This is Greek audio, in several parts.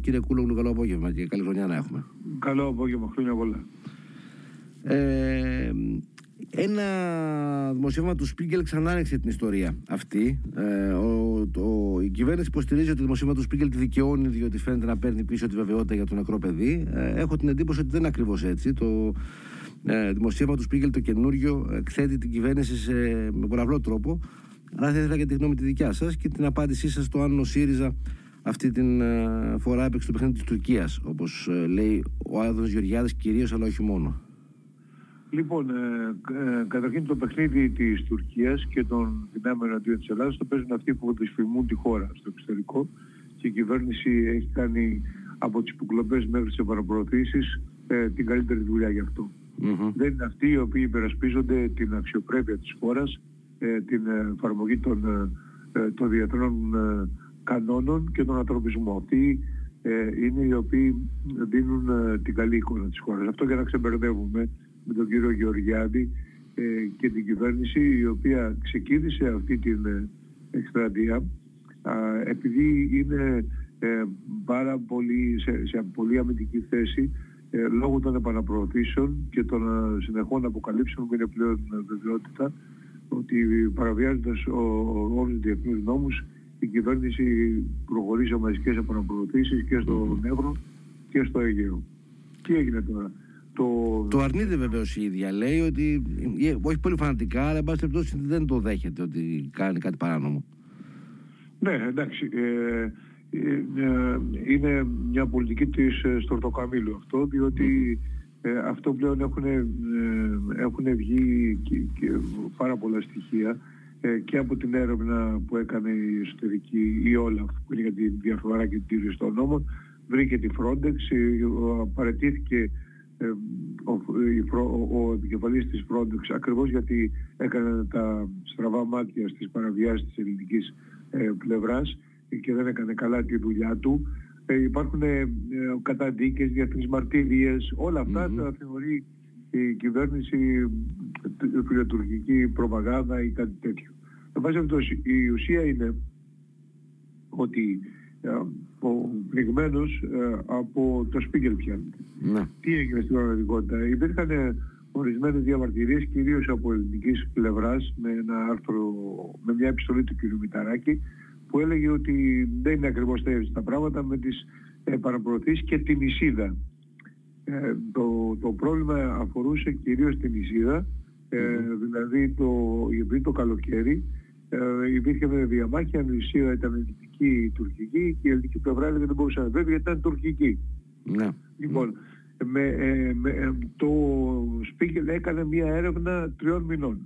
Κύριε Κούλογλου, καλό απόγευμα και καλή χρονιά να έχουμε. Καλό απόγευμα, χρόνια πολλά. Ε, ένα δημοσίευμα του Σπίγκελ ξανά άνοιξε την ιστορία αυτή. Ε, ο, το, η κυβέρνηση υποστηρίζει ότι το δημοσίευμα του Σπίγκελ τη δικαιώνει διότι φαίνεται να παίρνει πίσω τη βεβαιότητα για το νεκρό παιδί. Ε, έχω την εντύπωση ότι δεν είναι ακριβώς έτσι. Το ε, δημοσίευμα του Σπίγκελ το καινούριο εκθέτει την κυβέρνηση σε, με πολλαπλό τρόπο. Αλλά θα ήθελα και τη γνώμη τη δικιά σας και την απάντησή σας στο αν ο ΣΥΡΙΖΑ αυτή την ε, φορά έπαιξε το παιχνίδι της Τουρκίας, όπως ε, λέει ο Άδωνο Γεωργιάδης κυρίως, αλλά όχι μόνο. Λοιπόν, ε, ε, καταρχήν το παιχνίδι της Τουρκίας και των δυνάμεων αντίον της Ελλάδας το παίζουν αυτοί που δυσφημούν τη χώρα στο εξωτερικό και η κυβέρνηση έχει κάνει από τις υποκλοπές μέχρι τις επαναπροωθήσεις ε, την καλύτερη δουλειά γι' αυτό. Mm-hmm. Δεν είναι αυτοί οι οποίοι υπερασπίζονται την αξιοπρέπεια της χώρας, ε, την εφαρμογή των, ε, των διεθνών ε, κανόνων και τον ανθρωπισμό. Αυτοί είναι οι οποίοι δίνουν την καλή εικόνα της χώρας. Αυτό για να ξεμπερδεύουμε με τον κύριο Γεωργιάδη ε, και την κυβέρνηση η οποία ξεκίνησε αυτή την ε, εκστρατεία επειδή είναι ε, πάρα πολύ, σε, σε πολύ αμυντική θέση λόγω των επαναπροωθήσεων και των συνεχών αποκαλύψεων που είναι πλέον βεβαιότητα ότι παραβιάζοντας όλους τους διεθνούς νόμους η κυβέρνηση προχωρεί σε μαζικές επαναπροωθήσεις και στο Νεύρο και στο Αιγαίο. Τι έγινε τώρα; Το, το αρνείται βεβαίως η ίδια. Λέει ότι, ε, όχι πολύ φανατικά, αλλά εν πάση περιπτώσει δεν το δέχεται ότι κάνει κάτι παράνομο. Ναι, εντάξει. Ε, ε, είναι μια πολιτική της Στορτοκαμίλου αυτό, διότι αυτό πλέον έχουν, έχουν βγει και, πάρα πολλά στοιχεία και από την έρευνα που έκανε η εσωτερική η Όλαφ που είναι για τη διαφορά και τη τήρηση των νόμων βρήκε τη Frontex, παρετήθηκε ο, ο, ο επικεφαλής της Frontex ακριβώς γιατί έκανε τα στραβά μάτια στις παραβιάσεις της ελληνικής ε, πλευράς και δεν έκανε καλά τη δουλειά του. Ε, υπάρχουν ε, καταδίκες, διεθνείς μαρτυρίες, όλα αυτά τα θεωρεί η κυβέρνηση φιλοτουρκική προπαγάνδα ή κάτι τέτοιο. Εν πάση η ουσία είναι ότι ο πνιγμένος ε, από το Σπίγκελ πιάνεται. Ναι. Τι έγινε στην πραγματικότητα; Υπήρχαν ορισμένες διαμαρτυρίες κυρίως από ελληνικής πλευράς με ένα άρθρο, με μια επιστολή του κ. Μηταράκη που έλεγε ότι δεν είναι ακριβώς τα τα πράγματα με τις ε, παραπροωθήσεις και την Ισίδα. Ε, το, το πρόβλημα αφορούσε κυρίως την Ισίδα, ε, δηλαδή το, επειδή το καλοκαίρι ε, υπήρχε με διαμάχη αν η Ισίδα ήταν ελληνική ή τουρκική και η ελληνική πλευρά έλεγε δεν μπορούσε να βέβαια γιατί ήταν τουρκική. Ναι. Λοιπόν, με, ε, με, ε, το Σπίγκελ έκανε μια έρευνα τριών μηνών.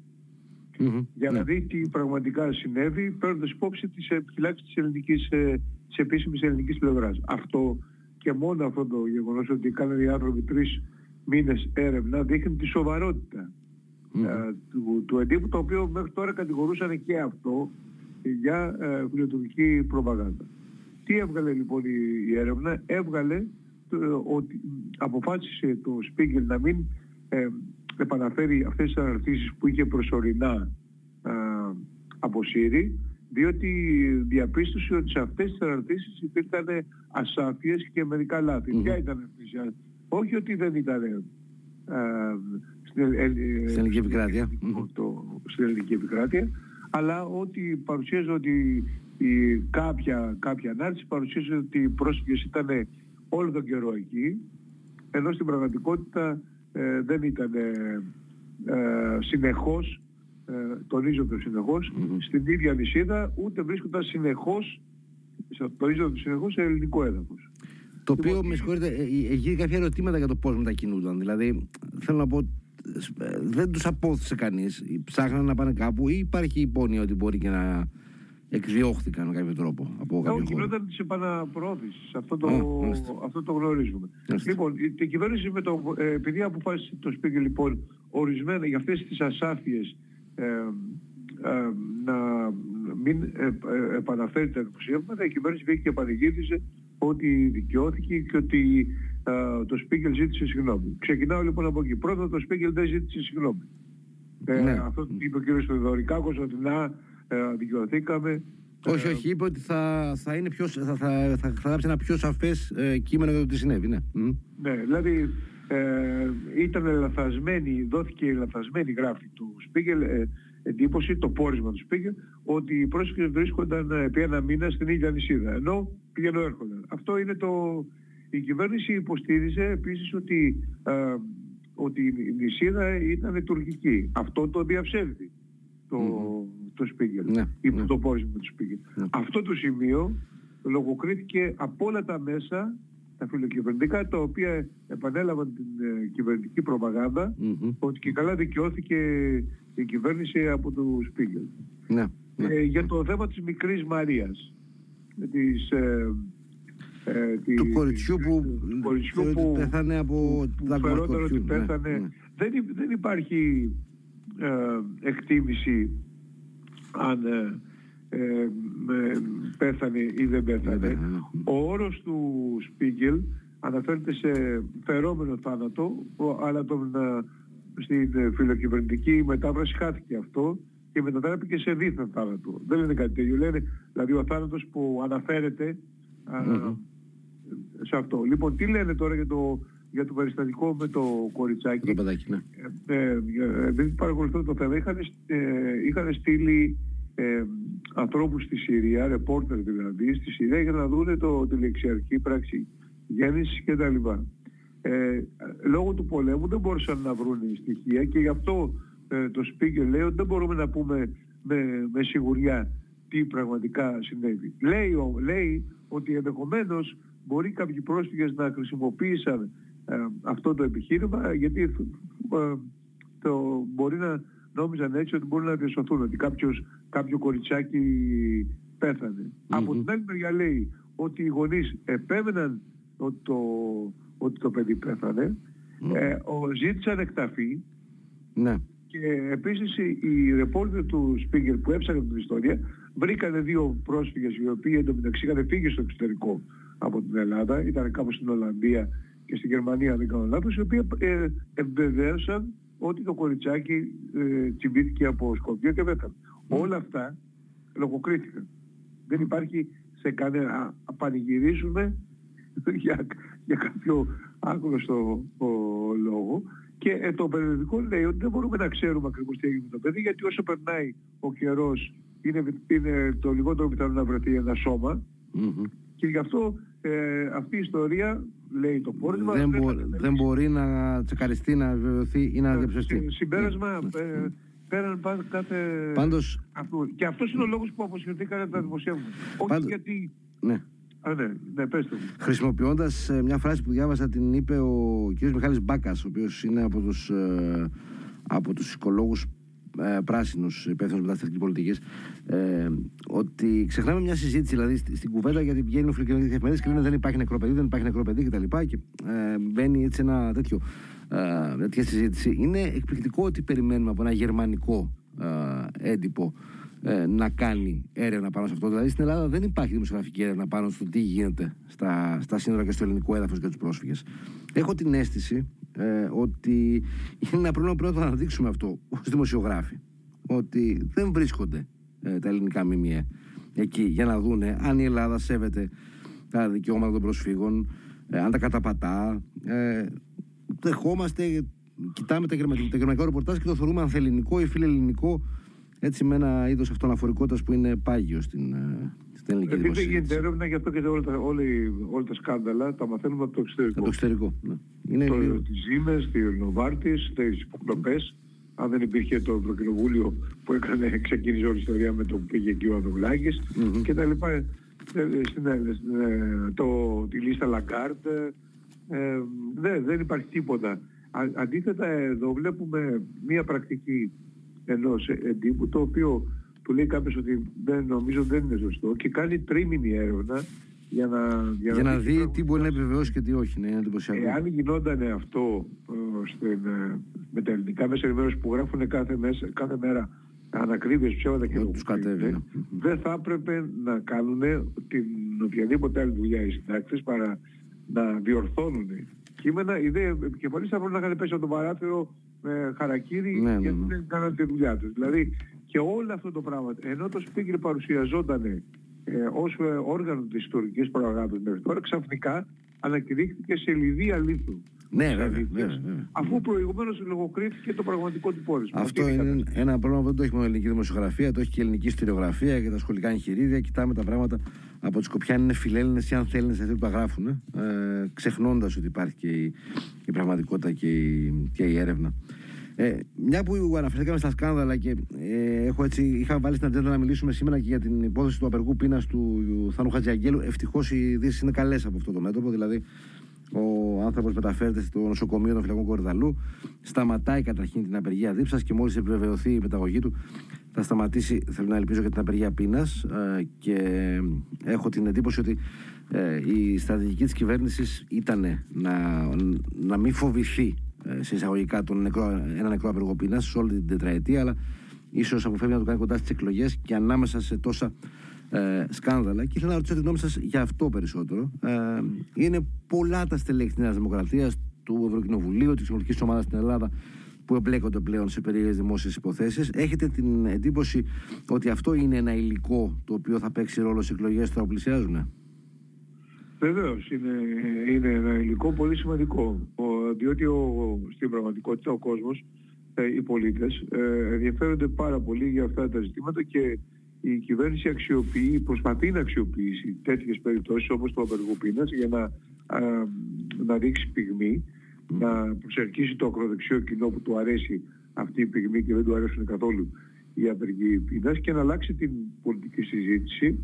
Mm-hmm. Για να ναι. δει τι πραγματικά συνέβη, παίρνοντας υπόψη τις επιφυλάξεις της, ελληνικής, ε, της επίσημης ελληνικής πλευράς. Αυτό και μόνο αυτό το γεγονός ότι κάνανε οι άνθρωποι τρεις μήνες έρευνα δείχνει τη σοβαρότητα mm. του, του εντύπου το οποίο μέχρι τώρα κατηγορούσαν και αυτό για ε, φιλοτουρκική προπαγάνδα. Τι έβγαλε λοιπόν η, η έρευνα, έβγαλε ότι αποφάσισε το Σπίγκελ να μην ε, επαναφέρει αυτές τις αναρτήσεις που είχε προσωρινά ε, αποσύρει, διότι διαπίστωσε ότι σε αυτές τις αναρτήσεις υπήρχαν ασάφειες και μερικά λάθη. Mm. Ποια ήταν αυτές Όχι ότι δεν ήταν ε, στην ελληνική επικράτεια. στην ελληνική επικράτεια, αλλά ότι παρουσίαζε ότι η, κάποια, κάποια ανάρτηση παρουσίαζε ότι οι πρόσφυγες ήταν όλο τον καιρό εκεί, ενώ στην πραγματικότητα ε, δεν ήταν ε, ε, συνεχώς, ε, τονίζω το συνεχως στην ίδια νησίδα, ούτε βρίσκονταν συνεχώς, τονίζω το συνεχώς, σε ελληνικό έδαφος. Το οποίο, λοιπόν, με συγχωρείτε, έχει κάποια ερωτήματα για το πώς μετακινούνταν. Δηλαδή, θέλω να πω, δεν τους απόθεσε κανείς. Ψάχναν να πάνε κάπου ή υπάρχει υπόνοια ότι μπορεί και να εκδιώχθηκαν με κάποιο τρόπο από κάποιο Όχι, γινόταν της επαναπροώθησης. Αυτό το, αυτό το γνωρίζουμε. Λοιπόν, η, κυβέρνηση με το, ε, επειδή αποφάσισε το σπίτι λοιπόν ορισμένα για αυτές τις ασάφειες ε, ε, να μην ε, ε, επαναφέρει τα δημοσιεύματα, η κυβέρνηση βγήκε και πανηγύριζε ότι δικαιώθηκε και ότι το Σπίγκελ ζήτησε συγγνώμη. Ξεκινάω λοιπόν από εκεί. Πρώτα το Σπίγκελ δεν ζήτησε συγγνώμη. Ε, ναι. Αυτό είπε ο κ. Θεοδωρικάκος ότι να ε, δικαιωθήκαμε Όχι, όχι, είπε ότι θα, θα, είναι πιο, θα, θα, θα, θα γράψει ένα πιο σαφές ε, κείμενο για το τι συνέβη, ναι. Ναι, δηλαδή ε, ήταν λαθασμένη, δόθηκε λαθασμένη γράφη του Σπίγκελ, ε, εντύπωση, το πόρισμα του Σπίγκελ, ότι οι πρόσφυγες βρίσκονταν επί ένα μήνα στην ίδια νησίδα, ενώ πηγαίνουν έρχονταν. Αυτό είναι το... Η κυβέρνηση υποστήριζε επίσης ότι, ε, ότι η νησίδα ήταν τουρκική. Αυτό το διαψεύδει το, mm-hmm. το Σπίγκελ, ναι, ή ναι. το πόρισμα του Σπίγκελ. Ναι. Αυτό το σημείο λογοκρίθηκε από όλα τα μέσα τα φιλοκυβερνητικά τα οποία επανέλαβαν την ε, κυβερνητική ότι και καλά δικαιώθηκε η κυβέρνηση από το Σπίγκελ. Ναι, ναι. Ε, για το θέμα της μικρής Μαρίας. Της, ε, ε, του κοριτσιού που, κοριτσιού που πέθανε από τα κοριτσιού. ότι ναι, πέθανε. Ναι. Δεν, δεν υπάρχει ε, εκτίμηση αν ε, πέθανε ή δεν πέθανε. Ναι, ναι. Ο όρος του Σπίγκελ αναφέρεται σε φερόμενο θάνατο, αλλά τον, ε, στην φιλοκυβερνητική μετάφραση χάθηκε αυτό και μετατράπηκε σε δίθεν θάνατο. Δεν λένε κάτι τέτοιο. Λένε δηλαδή ο θάνατος που αναφέρεται σε αυτό. Λοιπόν, τι λένε τώρα για το, για το περιστατικό με το κοριτσάκι. Το παιδάκι, ναι. Ε, ε, δεν παρακολουθώ το θέμα. Είχαν, είχαν στείλει ε, ανθρώπους στη Συρία, ρεπόρτερ δηλαδή, στη Συρία για να δούνε το, τη λεξιαρχική πράξη γέννησης κτλ. Ε, λόγω του πολέμου δεν μπορούσαν να βρουν στοιχεία και γι' αυτό ε, το Σπίγκερ λέει ότι δεν μπορούμε να πούμε με, με σιγουριά τι πραγματικά συνέβη. Λέει, λέει ότι ενδεχομένως μπορεί κάποιοι πρόσφυγες να χρησιμοποίησαν ε, αυτό το επιχείρημα γιατί ε, το, μπορεί να νόμιζαν έτσι ότι μπορούν να διασωθούν, ότι κάποιος, κάποιο κοριτσάκι Από την άλλη μεριά λέει ότι οι γονείς επέμεναν ότι το, ότι το παιδί πέθανε, ε, ο, ζήτησαν εκταφή. Ναι. και επίσης οι ρεπόρτερ του Σπίγκερ που έψαχναν την ιστορία βρήκανε δύο πρόσφυγες οι οποίοι εντωμεταξύ είχαν φύγει στο εξωτερικό από την Ελλάδα, ήταν κάπου στην Ολλανδία και στη Γερμανία, δεν κάνω λάθος, οι οποίοι ε, ότι το κοριτσάκι ε, τσιμπήθηκε από σκοπιά και πέθανε. Όλα αυτά λογοκρίθηκαν. Δεν υπάρχει σε κανένα... Πανηγυρίζουμε για, για κάποιο άγνωστο ο, λόγο. Και ε, το περιοδικό λέει ότι δεν μπορούμε να ξέρουμε ακριβώς τι έγινε με το παιδί γιατί όσο περνάει ο καιρός είναι, είναι το λιγότερο πιθανό να βρεθεί ένα και γι' αυτό ε, αυτή η ιστορία λέει το πόρισμα. Δεν, μπο, δεν μπορεί να τσεκαριστεί, να βεβαιωθεί ή να ε, διαψευστεί. Συμπέρασμα, ναι. ε, πέραν κάθε... Πάντως... Αυτό. Και αυτός είναι ο λόγος που αποσχεθήκανε τα δημοσιεύματα. Όχι γιατί... Ναι. Α, ναι, ναι, πες το. Χρησιμοποιώντας ε, μια φράση που διάβασα την είπε ο κ. Μιχάλης Μπάκας, ο οποίος είναι από τους, ε, από τους οικολόγους ε, πράσινους υπεύθυνους μεταστατική πολιτικής, ε, ότι ξεχνάμε μια συζήτηση δηλαδή στην κουβέντα γιατί βγαίνει ο φιλοκοινωνική εφημερίδα και λένε δεν υπάρχει νεκρό παιδί, δεν υπάρχει νεκρό παιδί κτλ. Και, και ε, μπαίνει έτσι ένα τέτοιο, ε, τέτοια συζήτηση. Είναι εκπληκτικό ότι περιμένουμε από ένα γερμανικό ε, έντυπο ε, να κάνει έρευνα πάνω σε αυτό. Δηλαδή στην Ελλάδα δεν υπάρχει δημοσιογραφική έρευνα πάνω στο τι γίνεται στα, στα σύνορα και στο ελληνικό έδαφος για τους πρόσφυγες. Έχω την αίσθηση ε, ότι είναι ένα πρόβλημα που πρέπει να το αναδείξουμε αυτό ως δημοσιογράφοι. Ότι δεν βρίσκονται ε, τα ελληνικά ΜΜΕ εκεί για να δούνε αν η Ελλάδα σέβεται τα δικαιώματα των προσφύγων, ε, αν τα καταπατά. Ε, δεχόμαστε, κοιτάμε τα γερμανικά ρεπορτάζ και το θεωρούμε ανθεληνικό ή φιλελληνικό έτσι με ένα είδος αυτοαναφορικότητας που είναι πάγιο στην, ε, στην ελληνική δημοσία. Δεν γίνεται έρευνα, γι' αυτό και όλα τα, όλα, τα σκάνδαλα τα μαθαίνουμε από το εξωτερικό. Από το εξωτερικό. Ναι. Είναι το, λίγο... Τις Ζήμες, τη Νοβάρτης, τις υποκλοπές. Αν δεν υπήρχε το Ευρωκοινοβούλιο που έκανε, ξεκίνησε όλη η ιστορία με το που πήγε εκεί ο Αδουλάκης mm-hmm. και τα λοιπά. Ε, στην, ε, το, τη λίστα Λαγκάρντ ε, δεν, δεν υπάρχει τίποτα. Α, αντίθετα εδώ βλέπουμε μία πρακτική ενός εντύπου το οποίο του λέει κάποιος ότι δεν, νομίζω δεν είναι σωστό και κάνει τρίμηνη έρευνα για να, για, για να, να δει τι μπορεί να επιβεβαιώσει και τι όχι. Ναι, ε, αν γινόταν αυτό ε, στην, ε, με τα ελληνικά μέσα ενημέρωσης που γράφουν κάθε, μέσα, κάθε μέρα ανακρίβειες ψέματα και τους κατέβει, ναι. δεν θα έπρεπε να κάνουν την οποιαδήποτε άλλη δουλειά οι συντάξεις παρά να διορθώνουν κείμενα. Οι δε επικεφαλής θα πρέπει να είχαν πέσει από το παράθυρο με χαρακτήρι ναι, ναι, γιατί ναι. δεν κάνανε τη δουλειά τους. Δηλαδή Και όλο αυτό το πράγμα, ενώ το Σπίγκελ παρουσιαζόταν ε, ως ε, όργανο της ιστορικής προγράμματος μέχρι τώρα, ξαφνικά ανακηρύχθηκε σε λιδία αλήθου. Ναι, βέβαια, βέβαια, Αφού προηγουμένως λογοκρίθηκε το πραγματικό του πόρισμα. Αυτό είναι ένα πρόβλημα που δεν το έχει μόνο η ελληνική δημοσιογραφία, το έχει και η ελληνική στερεογραφία και τα σχολικά εγχειρίδια. Κοιτάμε τα πράγματα από τη σκοπιά αν είναι φιλέλληνες ή αν θέλουν αυτοί που τα γράφουν, ε, ξεχνώντας ότι υπάρχει και η, η πραγματικότητα και η, και η έρευνα. Ε, μια που αναφερθήκαμε στα σκάνδαλα και ε, έχω έτσι, είχα βάλει στην ατζέντα να μιλήσουμε σήμερα και για την υπόθεση του απεργού πείνας του Θάνου Χατζιαγγέλου. Ευτυχώς οι ειδήσεις είναι καλές από αυτό το μέτωπο. Δηλαδή, ο άνθρωπος μεταφέρεται στο νοσοκομείο των φυλακών Κορδαλού, σταματάει καταρχήν την απεργία δίψας και μόλις επιβεβαιωθεί η μεταγωγή του, θα σταματήσει, θέλω να ελπίζω, για την απεργία πείνας. Ε, και έχω την εντύπωση ότι ε, η στρατηγική της κυβέρνησης ήταν να, να μην φοβηθεί ε, σε εισαγωγικά τον νεκρό, ένα νεκρό απεργό πείνα σε όλη την τετραετία, αλλά ίσως αποφεύγει να το κάνει κοντά στις εκλογές και ανάμεσα σε τόσα ε, σκάνδαλα. Και ήθελα να ρωτήσω την γνώμη σας για αυτό περισσότερο. Ε, είναι πολλά τα στελέχη της Νέας Δημοκρατίας, του Ευρωκοινοβουλίου, της Δημοκρατικής Ομάδας στην Ελλάδα που εμπλέκονται πλέον σε περίεργες δημόσιες υποθέσεις. Έχετε την εντύπωση ότι αυτό είναι ένα υλικό το οποίο θα παίξει ρόλο στις εκλογές τώρα που πλησιάζουν. Βεβαίως είναι, είναι ένα υλικό πολύ σημαντικό. διότι ο, στην πραγματικότητα ο κόσμος, ε, οι πολίτες, ε, ενδιαφέρονται πάρα πολύ για αυτά τα ζητήματα και η κυβέρνηση αξιοποιεί, προσπαθεί να αξιοποιήσει τέτοιες περιπτώσεις όπως το απεργοπίνας για να, α, να ρίξει πυγμή, να προσερκίσει το ακροδεξιό κοινό που του αρέσει αυτή η πυγμή και δεν του αρέσουν καθόλου οι απεργοί πείνας και να αλλάξει την πολιτική συζήτηση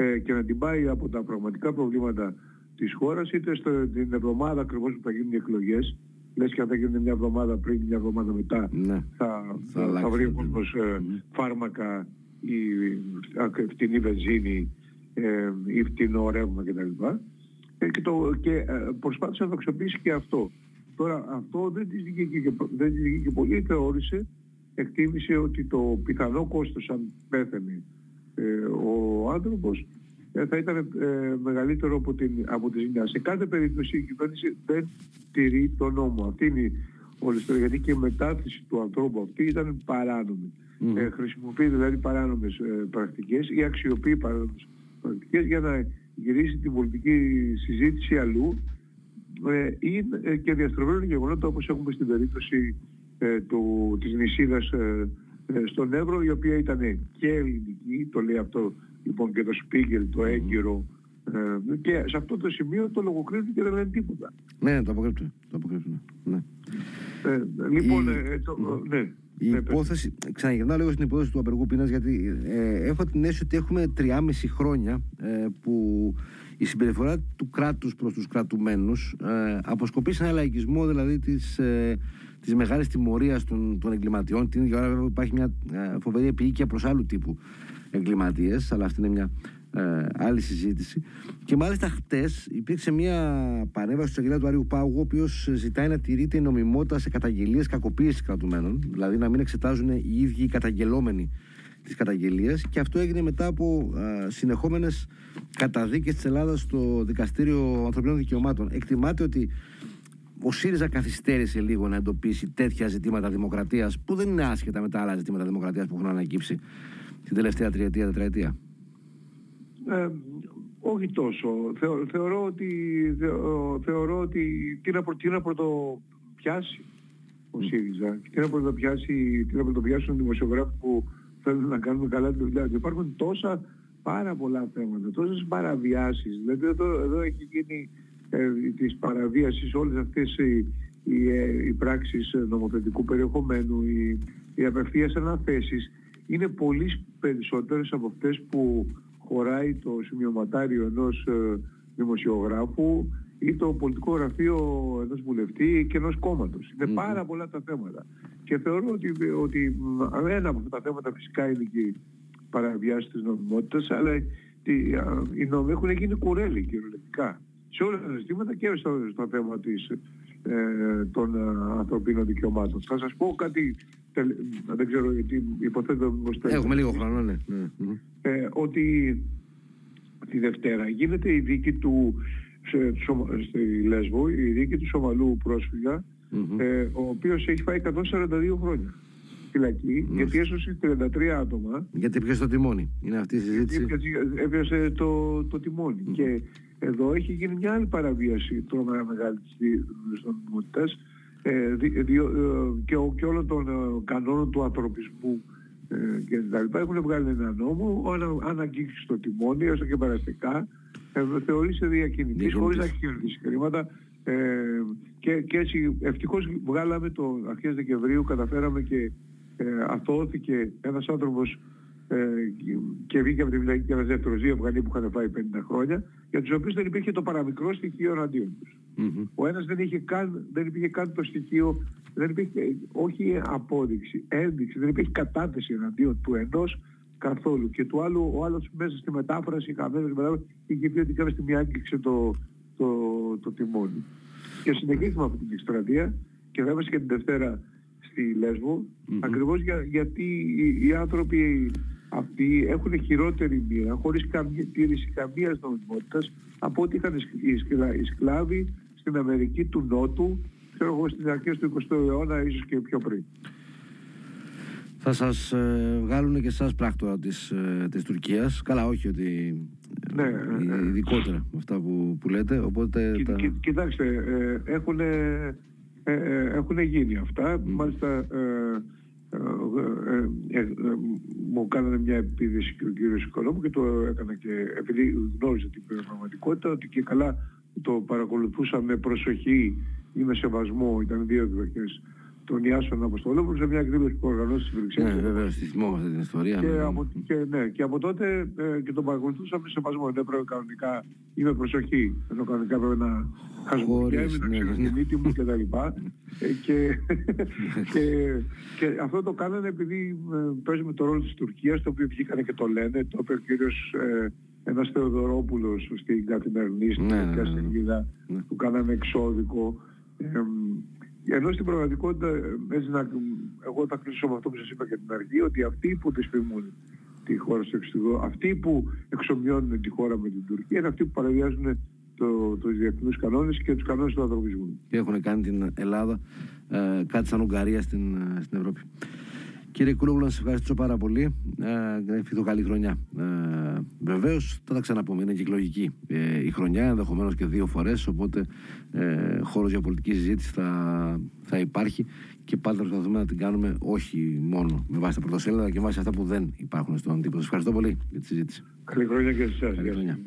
ε, και να την πάει από τα πραγματικά προβλήματα της χώρας είτε στην εβδομάδα ακριβώς που θα γίνουν οι εκλογές λες και αν θα γίνουν μια εβδομάδα πριν, μια εβδομάδα μετά ναι. θα, θα, θα, βρει ο κόσμος ε, φάρμακα η φτηνή βενζίνη ε, ή φτηνό ρεύμα κτλ. Ε, και, το, και ε, προσπάθησε να το αξιοποιήσει και αυτό. Τώρα αυτό δεν της βγήκε και, δεν της και πολύ, θεώρησε, εκτίμησε ότι το πιθανό κόστος αν πέθανε ε, ο άνθρωπος ε, θα ήταν ε, μεγαλύτερο από, την, από τη ζημιά. Σε κάθε περίπτωση η κυβέρνηση δεν τηρεί τον νόμο. Αυτή είναι όλη γιατί και η μετάθεση του ανθρώπου αυτή ήταν παράνομη. Mm. Ε, χρησιμοποιεί δηλαδή παράνομες ε, πρακτικές ή αξιοποιεί παράνομες πρακτικές για να γυρίσει την πολιτική συζήτηση αλλού ε, ή ε, και διαστροφεύουν γεγονότα όπως έχουμε στην περίπτωση ε, του, της νησίδας ε, ε, στον Εύρο η οποία ήταν και ελληνική, το λέει αυτό λοιπόν και το Σπίγκελ, το έγκυρο ε, και σε αυτό το σημείο το λογοκρίνουν και δεν λένε τίποτα. Ναι, το αποκρύπτουν. Το αποκρύπτουν ναι. Ε, λοιπόν, ε, το, ναι. Η ναι, υπόθεση, ξαναγυρνάω λίγο στην υπόθεση του απεργού πείνας, γιατί ε, έχω την αίσθηση ότι έχουμε 3,5 χρόνια ε, που η συμπεριφορά του κράτους προς τους κρατουμένους ε, αποσκοπεί σε ένα λαϊκισμό δηλαδή της, ε, της μεγάλης τιμωρίας των, των εγκληματιών. Την ίδια ώρα υπάρχει μια ε, φοβερή επίοικια προς άλλου τύπου εγκληματίες, αλλά αυτή είναι μια ε, άλλη συζήτηση. Και μάλιστα χτες υπήρξε μια παρέμβαση του Αγγελέα του Άριου Πάγου, ο οποίος ζητάει να τηρείται η νομιμότητα σε καταγγελίες κακοποίησης κρατουμένων, δηλαδή να μην εξετάζουν οι ίδιοι οι καταγγελόμενοι τις καταγγελίες. Και αυτό έγινε μετά από συνεχόμενες καταδίκες της Ελλάδας στο Δικαστήριο Ανθρωπίνων Δικαιωμάτων. Εκτιμάται ότι ο ΣΥΡΙΖΑ καθυστέρησε λίγο να εντοπίσει τέτοια ζητήματα δημοκρατίας, που δεν είναι άσχετα με τα άλλα ζητήματα δημοκρατίας που έχουν ανακύψει την τελευταία τριετία, τετραετία. Ε, όχι τόσο. θεωρώ ότι, θεωρώ ότι τι να, τι να πρωτοπιάσει ο ΣΥΡΙΖΑ και τι να πρωτοπιάσει, τι να πρωτοπιάσουν οι δημοσιογράφοι που θέλουν να κάνουν καλά τη δουλειά. Υπάρχουν τόσα πάρα πολλά θέματα, τόσες παραβιάσεις. Δηλαδή εδώ, εδώ έχει γίνει ε, τις παραβίασεις όλες αυτές οι, οι, ε, οι πράξεις νομοθετικού περιεχομένου, οι, οι απευθείας αναθέσεις είναι πολύ περισσότερες από αυτές που χωράει το σημειωματάριο ενός ε, δημοσιογράφου ή το πολιτικό γραφείο ενός βουλευτή και ενός κόμματος. Είναι πάρα πολλά τα θέματα. Και θεωρώ ότι, ότι ένα από αυτά τα θέματα φυσικά είναι και η παραβιάση της νομιμότητας, αλλά οι νόμοι έχουν γίνει κουρέλι κυριολεκτικά. Σε όλα τα ζητήματα και στο, στο θέμα της, ε, των ε, ανθρωπίνων δικαιωμάτων. Θα σας πω κάτι, δεν ξέρω γιατί υποθέτω πως Έχουμε λίγο χρόνο, ναι. ναι. Ε, ότι τη Δευτέρα γίνεται η δίκη του σε, στη Λέσβο, η δίκη του Σομαλού πρόσφυγα, ε, ο οποίος έχει φάει 142 χρόνια. φυλακή Ναι. γιατί έσωσε 33 άτομα Γιατί ποιο το τιμόνι. Είναι αυτή η συζήτηση. έπιασε το, το τιμόνι. Και εδώ έχει γίνει μια άλλη παραβίαση τρομερά μεγάλης της νομιμότητας ε, δι- διο- ε, και, ο- και όλων των ε, κανόνων του ανθρωπισμού ε, και τα λοιπά έχουν βγάλει ένα νόμο ο αν, αν αγγίξεις το τιμόνι έστω και παραστικά ε, θεωρείσαι διακινητής Διακινητής. χωρίς να έχει κερδίσει χρήματα ε, και, και έτσι ευτυχώς βγάλαμε το αρχές Δεκεμβρίου καταφέραμε και ε, αθώθηκε ένας άνθρωπος ε, και βγήκε από τη φυλακή και ένας δεύτερος δύο Αφγανοί που είχαν φάει 50 χρόνια για τους οποίους δεν υπήρχε το παραμικρό στοιχείο εναντίον τους. Μμμ. Ο ένας δεν είχε καν, δεν υπήρχε καν το στοιχείο, δεν υπήρχε όχι απόδειξη, ένδειξη, δεν υπήρχε κατάθεση εναντίον του ενός καθόλου. Και του άλλου, ο άλλος μέσα στη μετάφραση, χαμένος μετάφραση, είχε πει ότι κάποια στιγμή άγγιξε το, το, το τιμόνι. Και συνεχίσαμε αυτή την εκστρατεία και θα είμαστε και την Δευτέρα στη Λέσβο, Μμμ. ακριβώς για, γιατί οι, οι άνθρωποι αυτοί έχουν χειρότερη μοίρα, χωρίς καμία τήρηση καμίας νομιμότητας από ό,τι είχαν οι σκ- οι, σκλα- οι σκλάβοι στην Αμερική του Νότου, ξέρω εγώ στις αρχές του 20ου αιώνα, ίσως και πιο πριν. Θα σας ε, βγάλουν και εσάς πράκτορα της, ε, της Τουρκίας. Καλά, όχι ότι... ε, Ναι, ε, ε, ε. ειδικότερα με αυτά που, που λέτε. Οπότε Κι- τα... κι- Κοιτάξτε, ε, έχουν, ε, ε, έχουν γίνει αυτά. Μάλιστα, ε, ε, ε, ε, ε, μου κάνανε μια επίδεση και ο κύριος Οικονόμου και το έκανα και επειδή γνώριζε την πραγματικότητα ότι και καλά το παρακολουθούσα με προσοχή ή με σεβασμό, ήταν δύο εκδοχές των Ιάσων Αποστολόπουλων σε μια εκδήλωση που οργανώσει στις Ναι, Βρυξέλλες. βεβαίως, τη θυμόμαστε την ιστορία. Και ναι. από, και, ναι, και από τότε ε, και τον παρακολουθούσα με σεβασμό. Δεν πρέπει κανονικά ή με προσοχή. Ενώ κανονικά πρέπει να χασμουριέμαι, Χωρίς, να ναι, ξέρω ναι. τη μύτη μου κτλ. Ε, και, και, και αυτό το κάνανε επειδή ε, παίζουμε το ρόλο της Τουρκίας, το οποίο βγήκανε και το λένε, το είπε ο κύριος ε, ένας Θεοδωρόπουλος στην καθημερινή, στην Ναι, ναι, ναι, ναι, ναι. σελίδα, Ναι. που κάνανε εξώδικο. Ε, ενώ στην πραγματικότητα, ε, έτσι να, εγώ θα κλείσω με αυτό που σας είπα και την αρχή, ότι αυτοί που δυσφημούν τη χώρα στο εξωτερικό, αυτοί που εξομοιώνουν τη χώρα με την Τουρκία, είναι αυτοί που παραβιάζουν το, τους διεθνούς κανόνες και τους κανόνες του ανθρωπισμού. και έχουν κάνει την Ελλάδα ε, κάτι σαν Ουγγαρία στην, ε, στην Ευρώπη. Κύριε Κούλογλου, να σας ευχαριστήσω πάρα πολύ. Ε, να ευχηθώ καλή χρονιά. Ε, Βεβαίως, θα τα ξαναπούμε. Είναι κυκλογική ε, η χρονιά, ενδεχομένως και δύο φορές. Οπότε, ε, χώρος για πολιτική συζήτηση θα, θα υπάρχει και πάντα θα προσπαθούμε να την κάνουμε όχι μόνο με βάση τα πρωτοσέλιδα, αλλά και με βάση αυτά που δεν υπάρχουν στον τύπο. Σας ευχαριστώ πολύ για τη συζήτηση. Καλή χρονιά και σε εσάς.